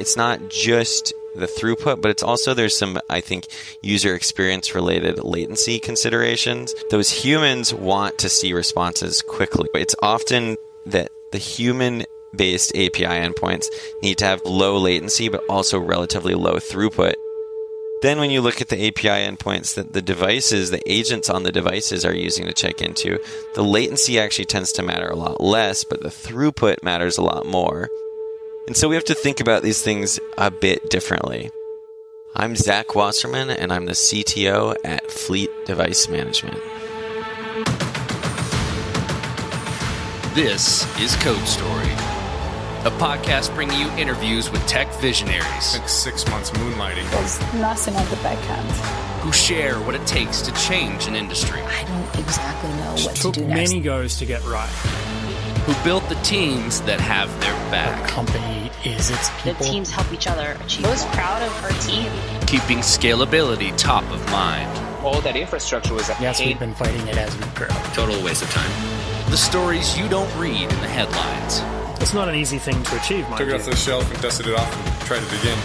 it's not just the throughput, but it's also there's some, I think, user experience related latency considerations. Those humans want to see responses quickly. It's often that the human based API endpoints need to have low latency, but also relatively low throughput. Then, when you look at the API endpoints that the devices, the agents on the devices are using to check into, the latency actually tends to matter a lot less, but the throughput matters a lot more. And so we have to think about these things a bit differently. I'm Zach Wasserman, and I'm the CTO at Fleet Device Management. This is Code Story, a podcast bringing you interviews with tech visionaries Like six months moonlighting. There's nothing on the back end. who share what it takes to change an industry, I don't exactly know what to took do next. many goes to get right. Who built the teams that have their The back, company is its people. The teams help each other achieve. Most proud of our team. keeping scalability top of mind. all that infrastructure was Yes, paid we've been fighting it as we grow. Total waste of time. The stories you don't read in the headlines. It's not an easy thing to achieve, mind Took it off the shelf and dusted it off and tried it again.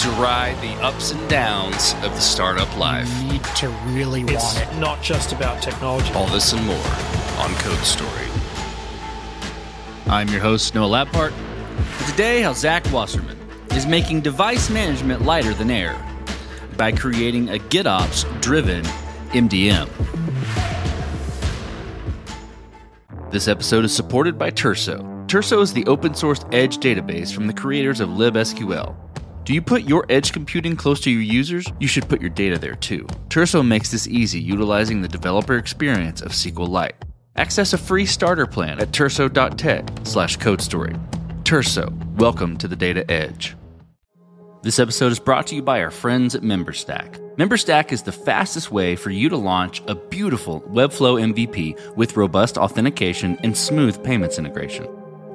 To ride the ups and downs of the startup life. You need to really It's want it. not just about technology. All this and more on Code Story. I'm your host, Noah Labhart. And today, how Zach Wasserman is making device management lighter than air by creating a GitOps driven MDM. This episode is supported by Turso. Turso is the open source edge database from the creators of libSQL. Do you put your edge computing close to your users? You should put your data there too. Turso makes this easy utilizing the developer experience of SQLite. Access a free starter plan at turso.tech slash codestory. Turso, welcome to the data edge. This episode is brought to you by our friends at MemberStack. MemberStack is the fastest way for you to launch a beautiful Webflow MVP with robust authentication and smooth payments integration.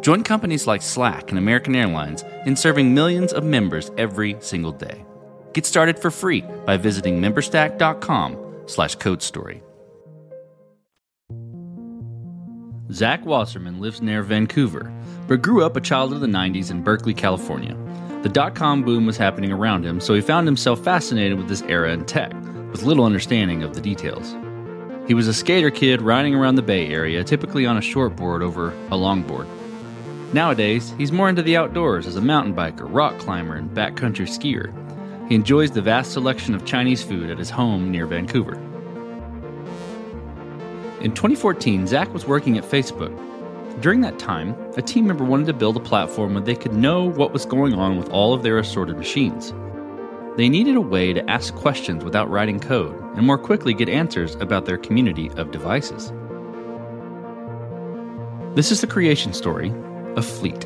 Join companies like Slack and American Airlines in serving millions of members every single day. Get started for free by visiting memberstack.com slash codestory. Zach Wasserman lives near Vancouver, but grew up a child of the 90s in Berkeley, California. The dot com boom was happening around him, so he found himself fascinated with this era in tech, with little understanding of the details. He was a skater kid riding around the Bay Area, typically on a shortboard over a longboard. Nowadays, he's more into the outdoors as a mountain biker, rock climber, and backcountry skier. He enjoys the vast selection of Chinese food at his home near Vancouver. In 2014, Zach was working at Facebook. During that time, a team member wanted to build a platform where they could know what was going on with all of their assorted machines. They needed a way to ask questions without writing code and more quickly get answers about their community of devices. This is the creation story of Fleet.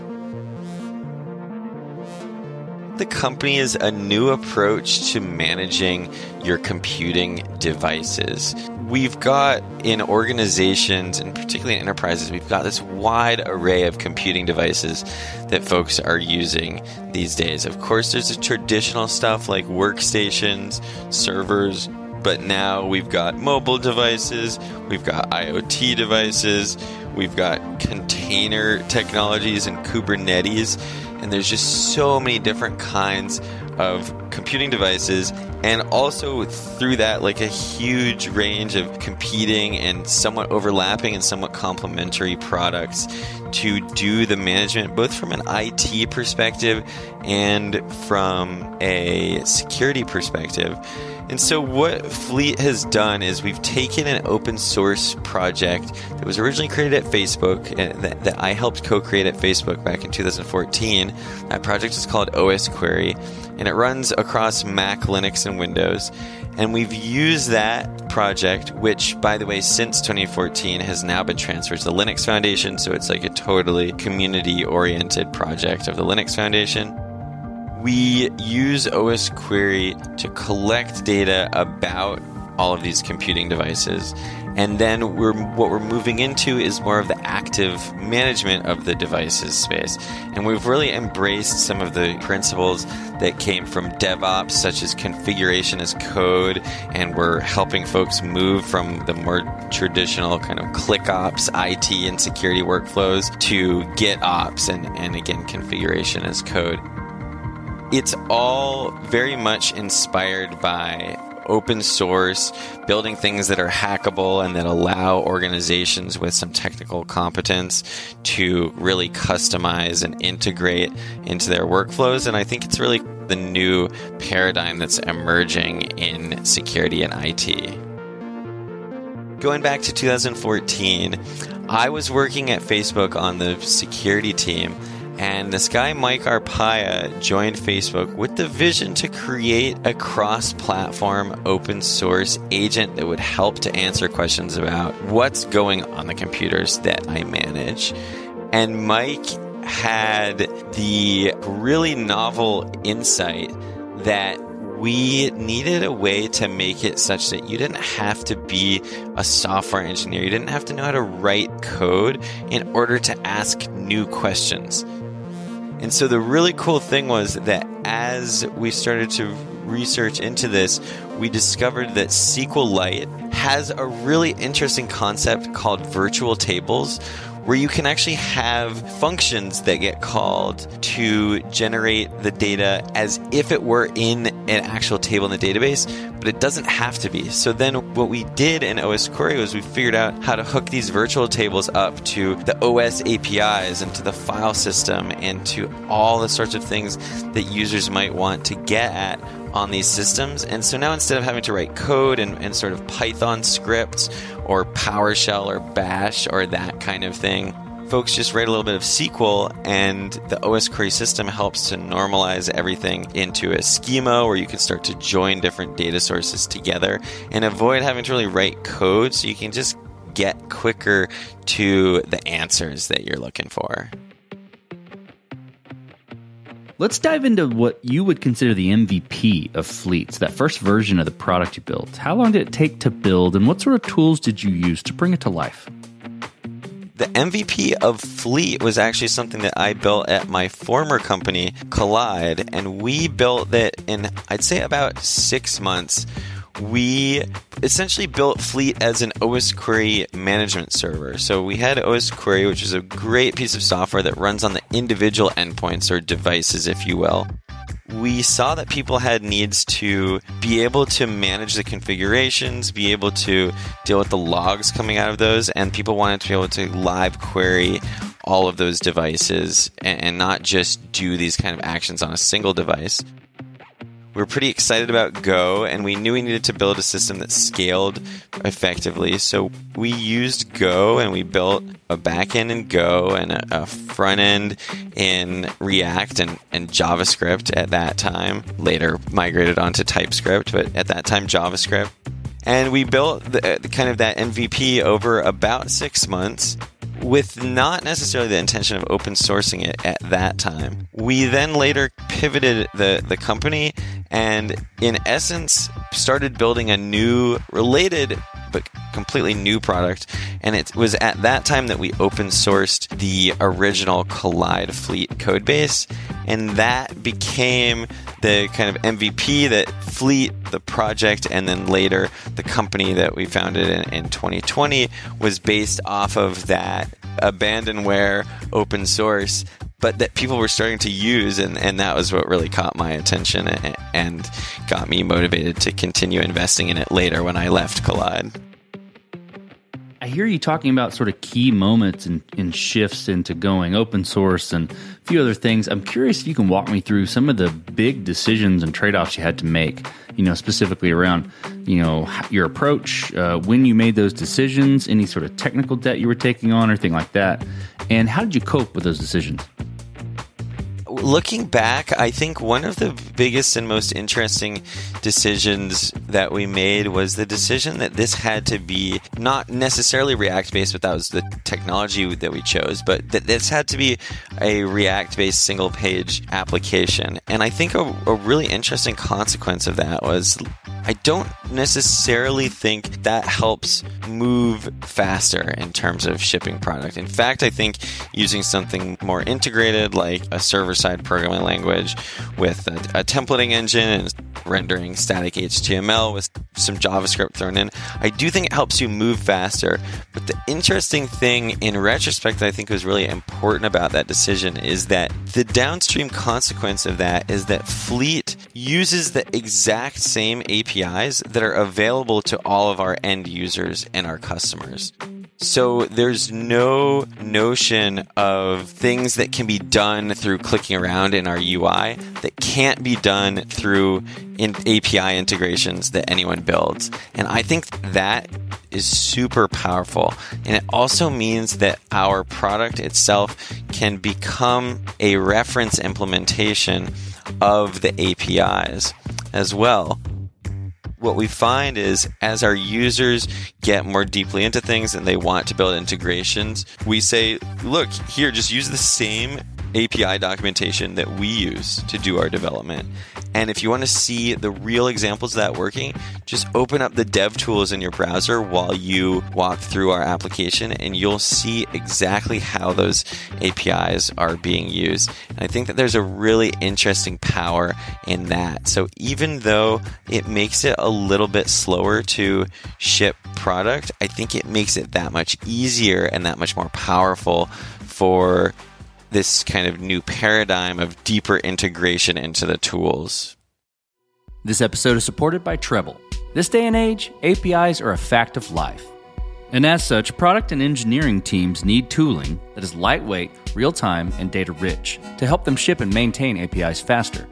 The company is a new approach to managing your computing devices. We've got in organizations and particularly in enterprises, we've got this wide array of computing devices that folks are using these days. Of course, there's the traditional stuff like workstations, servers, but now we've got mobile devices, we've got IoT devices, we've got container technologies and Kubernetes, and there's just so many different kinds of computing devices and also through that like a huge range of competing and somewhat overlapping and somewhat complementary products to do the management both from an IT perspective and from a security perspective. And so, what Fleet has done is we've taken an open source project that was originally created at Facebook and that, that I helped co create at Facebook back in 2014. That project is called osquery and it runs across Mac, Linux, and Windows. And we've used that project, which, by the way, since 2014 has now been transferred to the Linux Foundation. So it's like a totally community oriented project of the Linux Foundation we use osquery to collect data about all of these computing devices. And then we're what we're moving into is more of the active management of the devices space. And we've really embraced some of the principles that came from DevOps, such as configuration as code, and we're helping folks move from the more traditional kind of click ops, IT, and security workflows to GitOps and, and again configuration as code. It's all very much inspired by open source, building things that are hackable and that allow organizations with some technical competence to really customize and integrate into their workflows. And I think it's really the new paradigm that's emerging in security and IT. Going back to 2014, I was working at Facebook on the security team and this guy, Mike Arpaia, joined Facebook with the vision to create a cross platform open source agent that would help to answer questions about what's going on the computers that I manage. And Mike had the really novel insight that we needed a way to make it such that you didn't have to be a software engineer. You didn't have to know how to write code in order to ask new questions. And so the really cool thing was that as we started to research into this, we discovered that SQLite has a really interesting concept called virtual tables, where you can actually have functions that get called to generate the data as if it were in an actual table in the database, but it doesn't have to be. So then what we did in osquery was we figured out how to hook these virtual tables up to the OS APIs and to the file system and to all the sorts of things that users might want to get at on these systems. And so now instead of having to write code and, and sort of Python scripts or PowerShell or Bash or that kind of thing, folks just write a little bit of SQL, and the osquery system helps to normalize everything into a schema where you can start to join different data sources together and avoid having to really write code so you can just get quicker to the answers that you're looking for. Let's dive into what you would consider the MVP of Fleets, that first version of the product you built. How long did it take to build, and what sort of tools did you use to bring it to life? The MVP of Fleet was actually something that I built at my former company, Kolide, and we built it in, I'd say, about six months we essentially built Fleet as an osquery management server. So we had osquery, which is a great piece of software that runs on the individual endpoints or devices, if you will. We saw that people had needs to be able to manage the configurations, be able to deal with the logs coming out of those, and people wanted to be able to live query all of those devices and, not just do these kind of actions on a single device we were pretty excited about Go, and we knew we needed to build a system that scaled effectively. So we used Go, and we built a backend in Go and a, a front end in React and, and JavaScript at that time. Later migrated onto TypeScript, but at that time JavaScript. And we built the, the kind of that MVP over about six months with not necessarily the intention of open sourcing it at that time. We then later pivoted the, the company and, in essence, started building a new, related, but completely new product. And it was at that time that we open sourced the original Kolide Fleet codebase. And that became the kind of MVP that Fleet, the project, and then later the company that we founded in, in 2020 was based off of that abandonware open source but that people were starting to use, and, and that was what really caught my attention and, and got me motivated to continue investing in it later when I left Kolide. I hear you talking about sort of key moments and, shifts into going open source and a few other things. I'm curious if you can walk me through some of the big decisions and trade offs you had to make, you know, specifically around, you know, your approach, uh, when you made those decisions, any sort of technical debt you were taking on or anything like that. And how did you cope with those decisions? Looking back, I think one of the biggest and most interesting decisions that we made was the decision that this had to be not necessarily React based, but that was the technology that we chose, but that this had to be a React based single page application. And I think a, a really interesting consequence of that was I don't necessarily think that helps move faster in terms of shipping product. In fact, I think using something more integrated like a server side programming language with a, a templating engine and rendering static HTML with some JavaScript thrown in. I do think it helps you move faster. But the interesting thing in retrospect that I think was really important about that decision is that the downstream consequence of that is that Fleet uses the exact same APIs that are available to all of our end users and our customers. So there's no notion of things that can be done through clicking around in our UI that can't be done through in API integrations that anyone builds. And I think that is super powerful. And it also means that our product itself can become a reference implementation of the APIs as well what we find is as our users get more deeply into things and they want to build integrations, we say, look, here, just use the same API documentation that we use to do our development. And if you want to see the real examples of that working, just open up the dev tools in your browser while you walk through our application and you'll see exactly how those APIs are being used. And I think that there's a really interesting power in that. So even though it makes it a little bit slower to ship product, I think it makes it that much easier and that much more powerful for this kind of new paradigm of deeper integration into the tools. This episode is supported by Treblle. This day and age, APIs are a fact of life. And as such, product and engineering teams need tooling that is lightweight, real time, and data rich to help them ship and maintain APIs faster.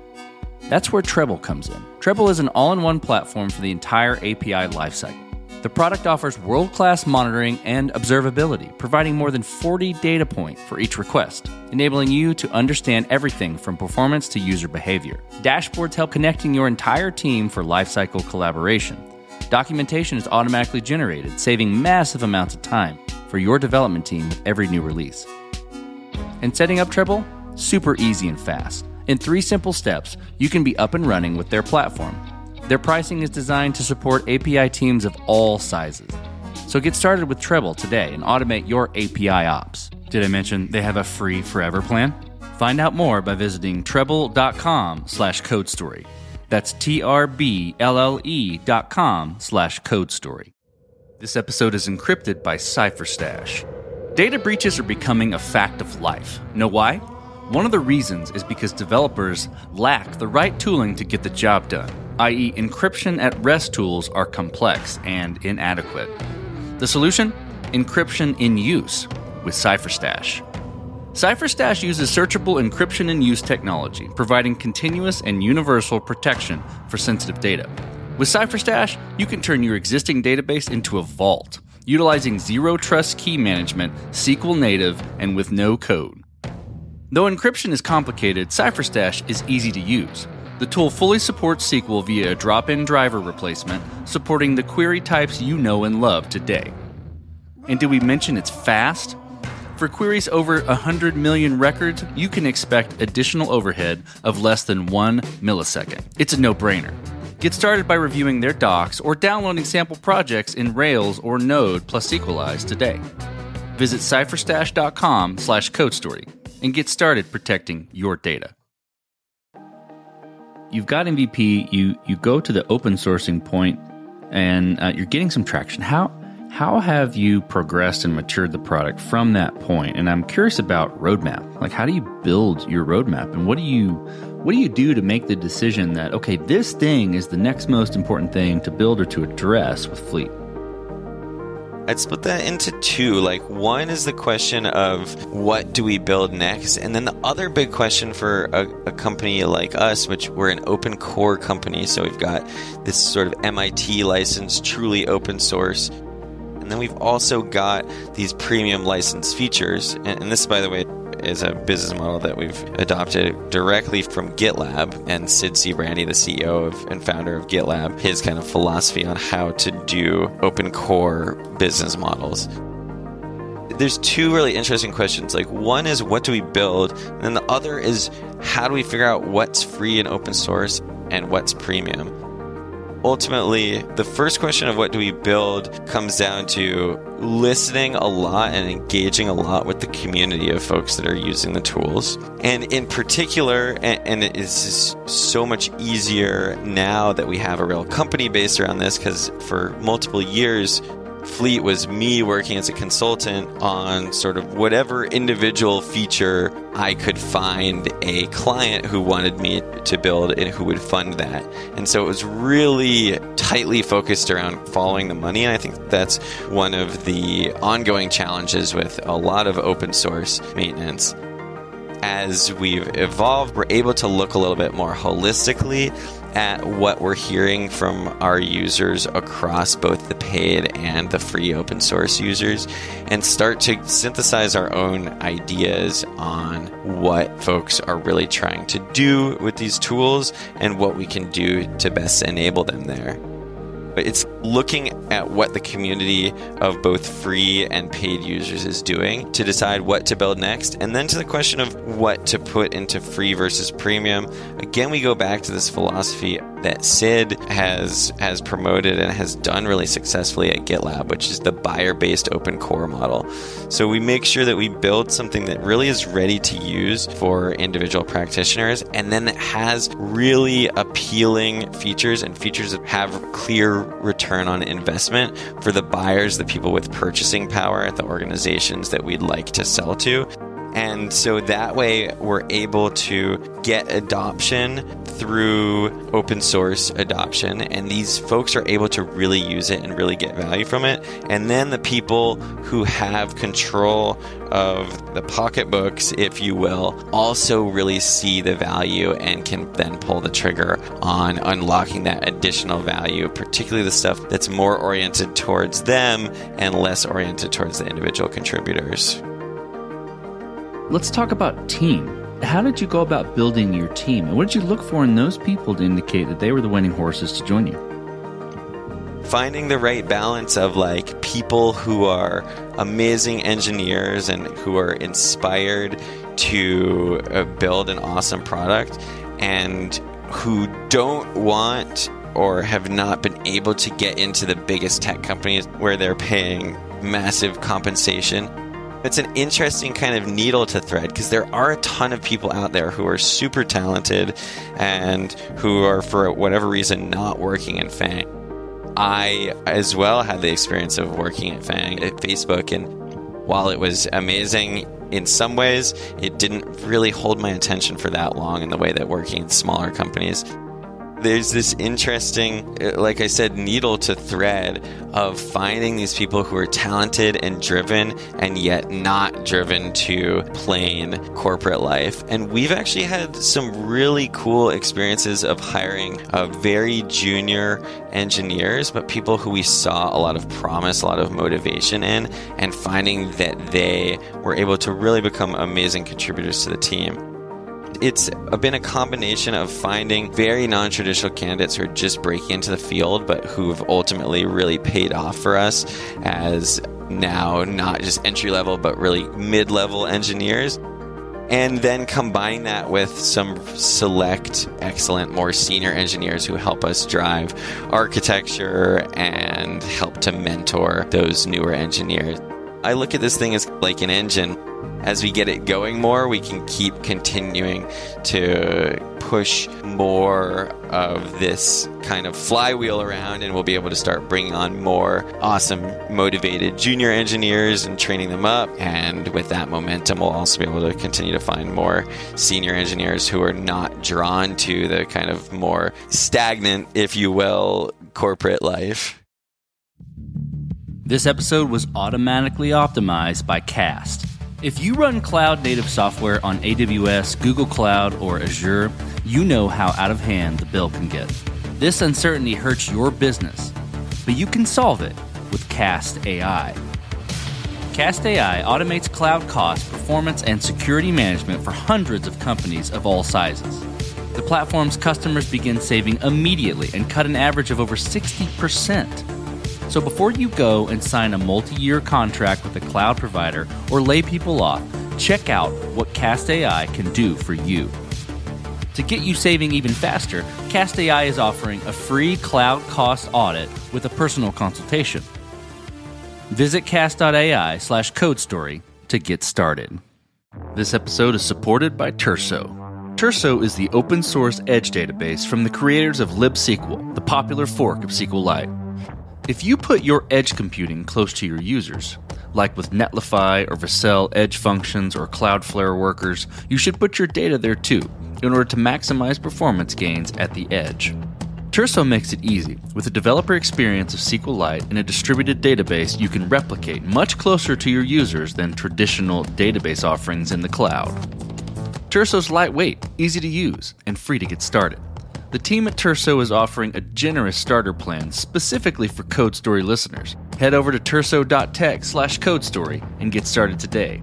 That's where Treblle comes in. Treblle is an all in one platform for the entire API lifecycle. The product offers world class monitoring and observability, providing more than 40 data points for each request, enabling you to understand everything from performance to user behavior. Dashboards help connecting your entire team for lifecycle collaboration. Documentation is automatically generated, saving massive amounts of time for your development team with every new release. And setting up Treblle? Super easy and fast. In three simple steps, you can be up and running with their platform their pricing is designed to support API teams of all sizes. So get started with Treblle today and automate your API ops. Did I mention they have a free forever plan? Find out more by visiting treblle.com slash code story. That's T-R-B-L-L-E dot com slash code story. This episode is encrypted by CipherStash. Data breaches are becoming a fact of life. Know why? One of the reasons is because developers lack the right tooling to get the job done i.e., encryption at rest tools are complex and inadequate. The solution? Encryption in use with CipherStash. CipherStash uses searchable encryption in use technology, providing continuous and universal protection for sensitive data. With CipherStash, you can turn your existing database into a vault, utilizing zero trust key management, SQL native, and with no code. Though encryption is complicated, CipherStash is easy to use. The tool fully supports SQL via a drop in driver replacement, supporting the query types you know and love today. And did we mention it's fast? For queries over 100 million records, you can expect additional overhead of less than one millisecond. It's a no brainer. Get started by reviewing their docs or downloading sample projects in Rails or Node plus Sequelize today. Visit cipherstash.com slash codestory and get started protecting your data you've got MVP, you you go to the open sourcing point, and uh, you're getting some traction. How how have you progressed and matured the product from that point? And I'm curious about roadmap. Like, how do you build your roadmap, and what do you what do you do to make the decision that okay, this thing is the next most important thing to build or to address with Fleet? I'd split that into two. Like, one is the question of what do we build next? And then the other big question for a, a company like us, which we're an open core company, so we've got this sort of MIT license, truly open source. And then we've also got these premium license features. And, and this, by the way, is a business model that we've adopted directly from GitLab and Sid Sijbrandij, the CEO of, and founder of GitLab, his kind of philosophy on how to do open core business models. There's two really interesting questions. Like one is what do we build, and then the other is how do we figure out what's free and open source and what's premium. Ultimately, the first question of what do we build comes down to listening a lot and engaging a lot with the community of folks that are using the tools. And in particular, and, and it is so much easier now that we have a real company based around this because for multiple years, Fleet was me working as a consultant on sort of whatever individual feature I could find a client who wanted me to build and who would fund that. And so it was really tightly focused around following the money. And I think that's one of the ongoing challenges with a lot of open source maintenance as we've evolved, we're able to look a little bit more holistically at what we're hearing from our users across both the paid and the free open source users and start to synthesize our own ideas on what folks are really trying to do with these tools and what we can do to best enable them there. It's looking at what the community of both free and paid users is doing to decide what to build next. And then to the question of what to put into free versus premium. Again, we go back to this philosophy that Sid has has promoted and has done really successfully at GitLab, which is the buyer-based open core model. So we make sure that we build something that really is ready to use for individual practitioners and then that has really appealing features and features that have clear return on investment for the buyers, the people with purchasing power at the organizations that we'd like to sell to. And so that way we're able to get adoption through open source adoption. And these folks are able to really use it and really get value from it. And then the people who have control of the pocketbooks, if you will, also really see the value and can then pull the trigger on unlocking that additional value, particularly the stuff that's more oriented towards them and less oriented towards the individual contributors. Let's talk about team. How did you go about building your team? And what did you look for in those people to indicate that they were the winning horses to join you? finding the right balance of like people who are amazing engineers and who are inspired to uh, build an awesome product and who don't want or have not been able to get into the biggest tech companies where they're paying massive compensation it's an interesting kind of needle to thread because there are a ton of people out there who are super talented and who are, for whatever reason, not working in FANG. I, as well, had the experience of working at FANG at Facebook, and while it was amazing in some ways, it didn't really hold my attention for that long in the way that working in smaller companies there's this interesting, uh, like I said, needle to thread of finding these people who are talented and driven and yet not driven to plain corporate life. And we've actually had some really cool experiences of hiring a very junior engineers, but people who we saw a lot of promise, a lot of motivation in, and finding that they were able to really become amazing contributors to the team it's been a combination of finding very non traditional candidates who are just breaking into the field, but who've ultimately really paid off for us as now not just entry level, but really mid level engineers. And then combine that with some select, excellent, more senior engineers who help us drive architecture and help to mentor those newer engineers. I look at this thing as like an engine as we get it going more, we can keep continuing to push more of this kind of flywheel around, and we'll be able to start bringing on more awesome, motivated junior engineers and training them up. And with that momentum, we'll also be able to continue to find more senior engineers who are not drawn to the kind of more stagnant, if you will, corporate life. This episode was automatically optimized by Cast. If you run cloud native software on AWS, Google Cloud, or Azure, you know how out of hand the bill can get. This uncertainty hurts your business, but you can solve it with Cast AI. Cast AI automates cloud cost, performance, and security management for hundreds of companies of all sizes. The platform's customers begin saving immediately and cut an average of over 60%. So before you go and sign a multi year contract with a cloud provider or lay people off, check out what Cast AI can do for you. To get you saving even faster, Cast AI is offering a free cloud cost audit with a personal consultation. Visit cast.ai slash code story to get started. This episode is supported by Turso. Turso is the open source edge database from the creators of libSQL, the popular fork of SQLite. If you put your edge computing close to your users, like with Netlify or Vercel edge functions or Cloudflare workers, you should put your data there too in order to maximize performance gains at the edge. Turso makes it easy. With a developer experience of SQLite and a distributed database you can replicate much closer to your users than traditional database offerings in the cloud. Turso's lightweight, easy to use, and free to get started. The team at Turso is offering a generous starter plan specifically for Code Story listeners. Head over to turso.tech slash code story and get started today.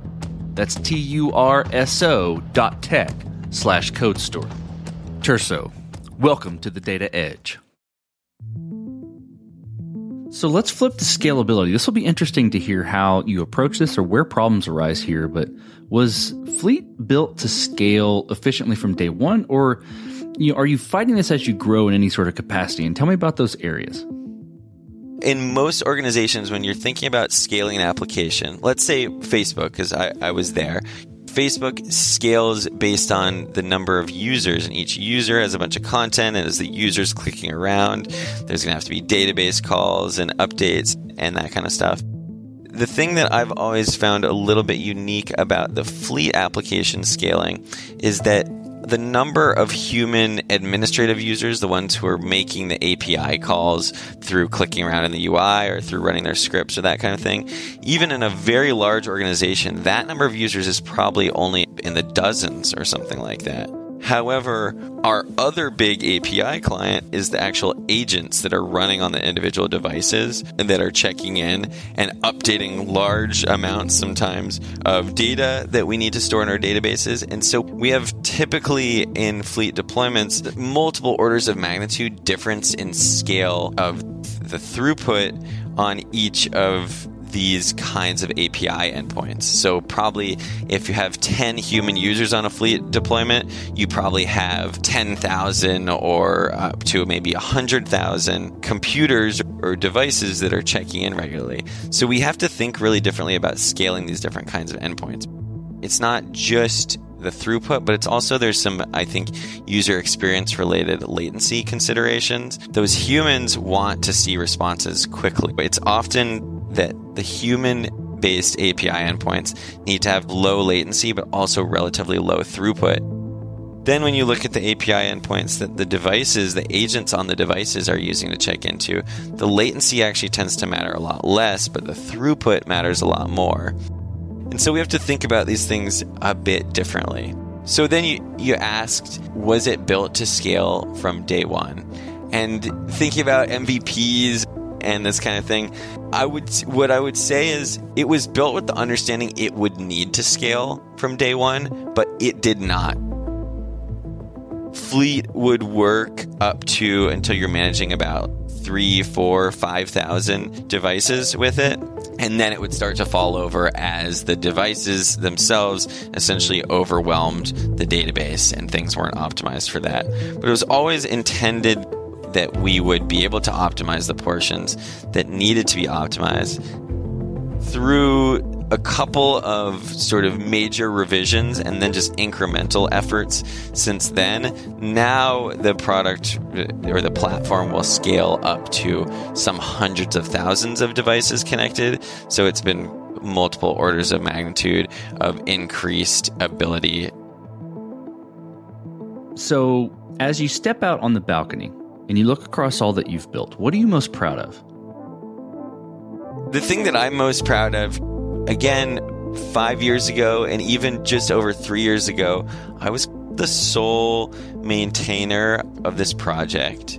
That's T U R S O dot tech slash code story. Turso, welcome to the data edge. So let's flip to scalability. This will be interesting to hear how you approach this or where problems arise here. But was Fleet built to scale efficiently from day one, or you know, are you fighting this as you grow in any sort of capacity? And tell me about those areas. In most organizations, when you're thinking about scaling an application, let's say Facebook, because I, I was there, Facebook scales based on the number of users, and each user has a bunch of content, and as the users clicking around, there's going to have to be database calls and updates and that kind of stuff. The thing that I've always found a little bit unique about the fleet application scaling is that the number of human administrative users, the ones who are making the API calls through clicking around in the UI or through running their scripts or that kind of thing, even in a very large organization, that number of users is probably only in the dozens or something like that. However, our other big API client is the actual agents that are running on the individual devices and that are checking in and updating large amounts sometimes of data that we need to store in our databases. And so we have typically in fleet deployments multiple orders of magnitude difference in scale of the throughput on each of these kinds of API endpoints. So, probably if you have 10 human users on a fleet deployment, you probably have 10,000 or up to maybe 100,000 computers or devices that are checking in regularly. So, we have to think really differently about scaling these different kinds of endpoints. It's not just the throughput, but it's also there's some, I think, user experience related latency considerations. Those humans want to see responses quickly. It's often that the human based API endpoints need to have low latency but also relatively low throughput. Then, when you look at the API endpoints that the devices, the agents on the devices are using to check into, the latency actually tends to matter a lot less, but the throughput matters a lot more. And so we have to think about these things a bit differently. So then you, you asked, was it built to scale from day one? And thinking about MVPs and this kind of thing. I would what I would say is it was built with the understanding it would need to scale from day 1, but it did not. Fleet would work up to until you're managing about three, four, five thousand devices with it. And then it would start to fall over as the devices themselves essentially overwhelmed the database and things weren't optimized for that. But it was always intended that we would be able to optimize the portions that needed to be optimized through a couple of sort of major revisions and then just incremental efforts since then. Now the product uh, or the platform will scale up to some hundreds of thousands of devices connected. So it's been multiple orders of magnitude of increased ability. So as you step out on the balcony, and you look across all that you've built, what are you most proud of? The thing that I'm most proud of, again, five years ago, and even just over three years ago, I was the sole maintainer of this project.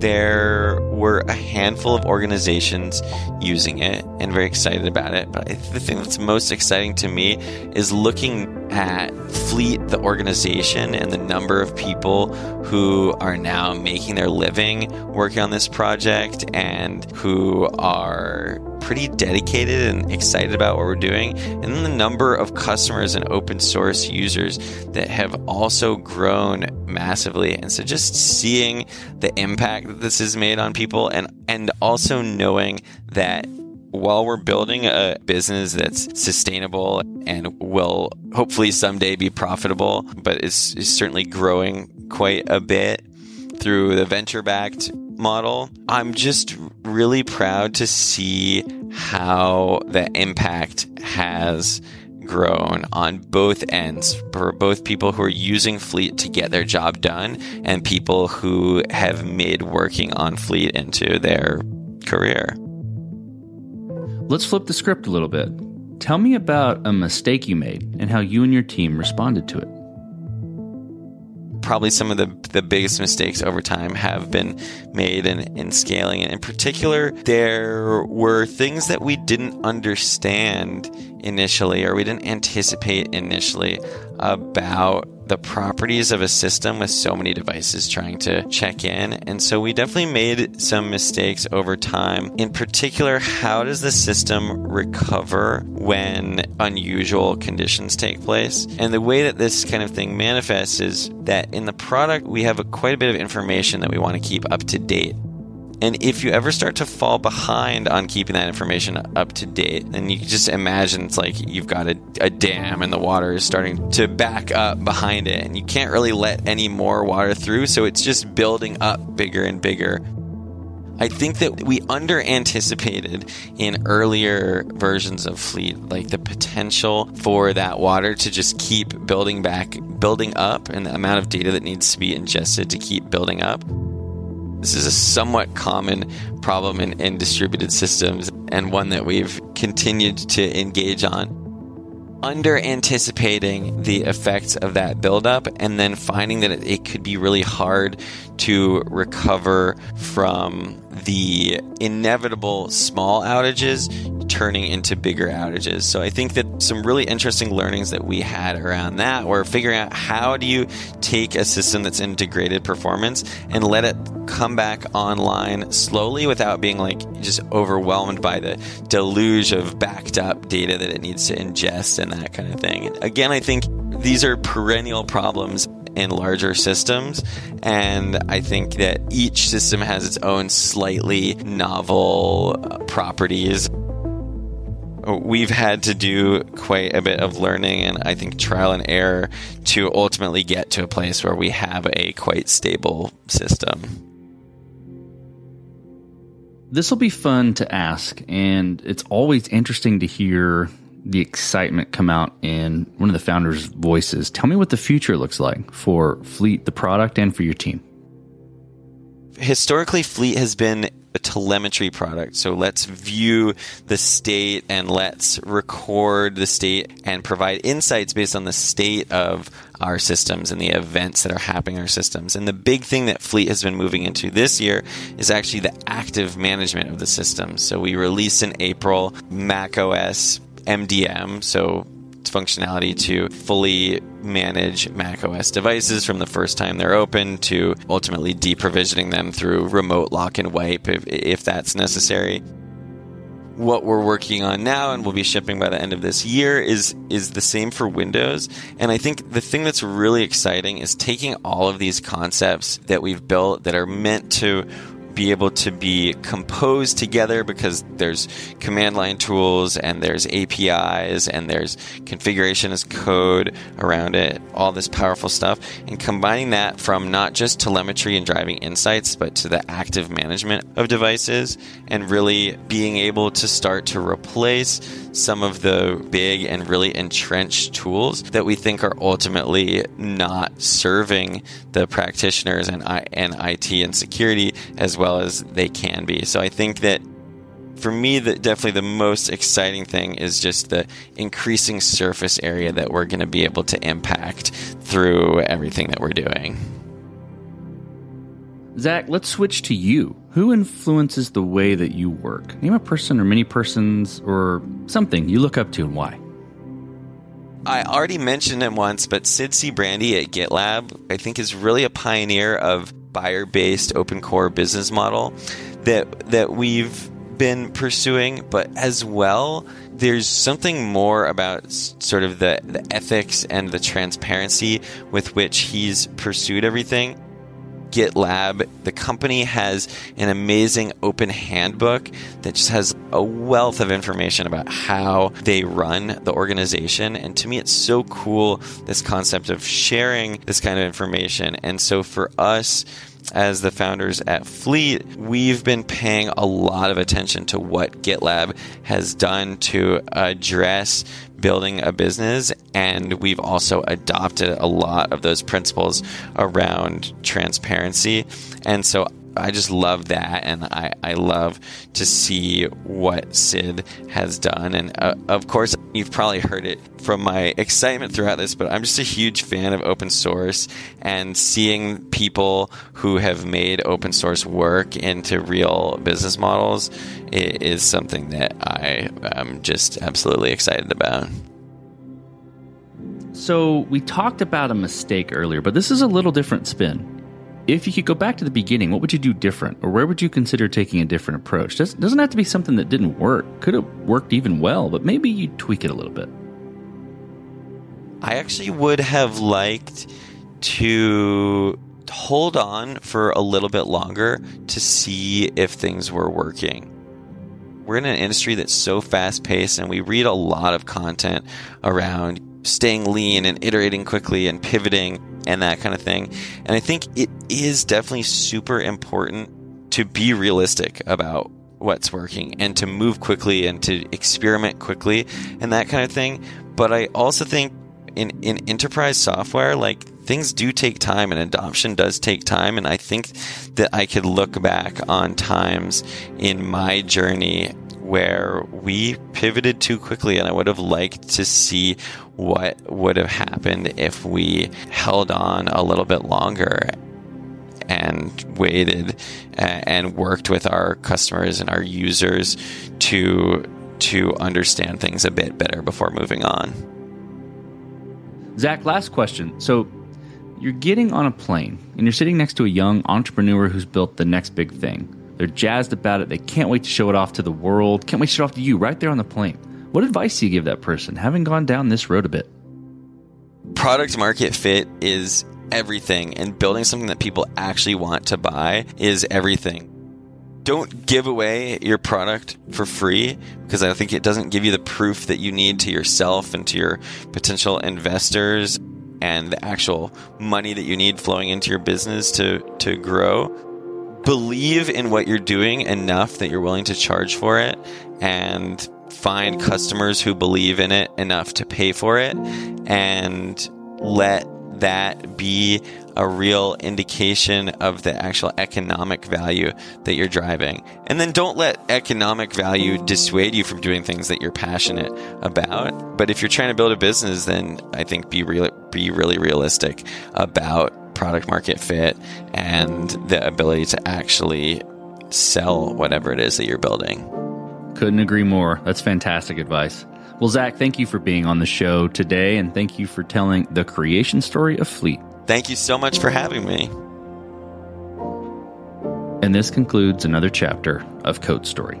There were a handful of organizations using it and very excited about it. But the thing that's most exciting to me is looking at Fleet, the organization, and the number of people who are now making their living working on this project and who are pretty dedicated and excited about what we're doing, and then the number of customers and open source users that have also grown massively. And so just seeing the impact that this has made on people and and also knowing that while we're building a business that's sustainable and will hopefully someday be profitable, but is, is certainly growing quite a bit through the venture backed model, I'm just really proud to see how the impact has grown on both ends for both people who are using Fleet to get their job done and people who have made working on Fleet into their career. Let's flip the script a little bit. Tell me about a mistake you made and how you and your team responded to it. Probably some of the, the biggest mistakes over time have been made in, in scaling. And in particular, there were things that we didn't understand initially or we didn't anticipate initially about the properties of a system with so many devices trying to check in. And so we definitely made some mistakes over time. In particular, how does the system recover when unusual conditions take place? And the way that this kind of thing manifests is that in the product, we have a, quite a bit of information that we want to keep up to date. And if you ever start to fall behind on keeping that information up to date, then you just imagine it's like you've got a, a, dam and the water is starting to back up behind it, and you can't really let any more water through, so it's just building up bigger and bigger. I think that we under anticipated in earlier versions of Fleet, like the potential for that water to just keep building back, building up, and the amount of data that needs to be ingested to keep building up. This is a somewhat common problem in, in, distributed systems and one that we've continued to engage on. Under anticipating the effects of that buildup and then finding that it, it could be really hard to recover from the inevitable small outages turning into bigger outages. So I think that some really interesting learnings that we had around that were figuring out how do you take a system that's integrated performance and let it come back online slowly without being like just overwhelmed by the deluge of backed up data that it needs to ingest and that kind of thing. again, I think these are perennial problems in larger systems. And I think that each system has its own slightly novel uh, properties. We've had to do quite a bit of learning and I think trial and error to ultimately get to a place where we have a quite stable system. This will be fun to ask, and it's always interesting to hear the excitement come out in one of the founders' voices. Tell me what the future looks like for Fleet, the product, and for your team. Historically, Fleet has been a telemetry product. So let's view the state and let's record the state and provide insights based on the state of our systems and the events that are happening in our systems. And the big thing that Fleet has been moving into this year is actually the active management of the system. So we released in April Mac OS MDM, so it's functionality to fully manage Mac OS devices from the first time they're open to ultimately deprovisioning them through remote lock and wipe if, if that's necessary. What we're working on now and will be shipping by the end of this year is is the same for Windows. And I think the thing that's really exciting is taking all of these concepts that we've built that are meant to be able to be composed together because there's command line tools and there's APIs and there's configuration as code around it, all this powerful stuff, and combining that from not just telemetry and driving insights, but to the active management of devices and really being able to start to replace some of the big and really entrenched tools that we think are ultimately not serving the practitioners and, I- and IT and security as well as they can be. So I think that for me, that definitely the most exciting thing is just the increasing surface area that we're going to be able to impact through everything that we're doing. Zach, let's switch to you. Who influences the way that you work? Name a person or many persons or something you look up to and why. I already mentioned him once, but Sid Sijbrandij at GitLab, I think, is really a pioneer of buyer-based open core business model that that we've been pursuing. But as well, there's something more about sort of the, the ethics and the transparency with which he's pursued everything. GitLab, the company has an amazing open handbook that just has a wealth of information about how they run the organization. And to me, it's so cool this concept of sharing this kind of information. And so for us, as the founders at Fleet, we've been paying a lot of attention to what GitLab has done to address building a business. And we've also adopted a lot of those principles around transparency. And so I just love that, and I, I love to see what Sid has done. And uh, of course, you've probably heard it from my excitement throughout this, but I'm just a huge fan of open source and seeing people who have made open source work into real business models is something that I am just absolutely excited about. So, we talked about a mistake earlier, but this is a little different spin. If you could go back to the beginning, what would you do different? Or where would you consider taking a different approach? Does, doesn't have to be something that didn't work. Could have worked even well, but maybe you tweak it a little bit. I actually would have liked to hold on for a little bit longer to see if things were working. We're in an industry that's so fast paced, and we read a lot of content around staying lean and iterating quickly and pivoting and that kind of thing. And I think it is definitely super important to be realistic about what's working and to move quickly and to experiment quickly and that kind of thing. But I also think in, in enterprise software, like things do take time and adoption does take time. And I think that I could look back on times in my journey where we pivoted too quickly and I would have liked to see what would have happened if we held on a little bit longer and waited and worked with our customers and our users to to understand things a bit better before moving on. Zach, last question. So, you're getting on a plane and you're sitting next to a young entrepreneur who's built the next big thing. They're jazzed about it. They can't wait to show it off to the world. Can't wait to show it off to you right there on the plane. What advice do you give that person, having gone down this road a bit? Product market fit is everything, and building something that people actually want to buy is everything. Don't give away your product for free because I think it doesn't give you the proof that you need to yourself and to your potential investors and the actual money that you need flowing into your business to, to grow. Believe in what you're doing enough that you're willing to charge for it and find customers who believe in it enough to pay for it and let that be a real indication of the actual economic value that you're driving. And then don't let economic value dissuade you from doing things that you're passionate about. But if you're trying to build a business, then I think be real, be really realistic about product market fit and the ability to actually sell whatever it is that you're building. Couldn't agree more. That's fantastic advice. Well, Zach, thank you for being on the show today, and thank you for telling the creation story of Fleet. Thank you so much for having me. And this concludes another chapter of Code Story.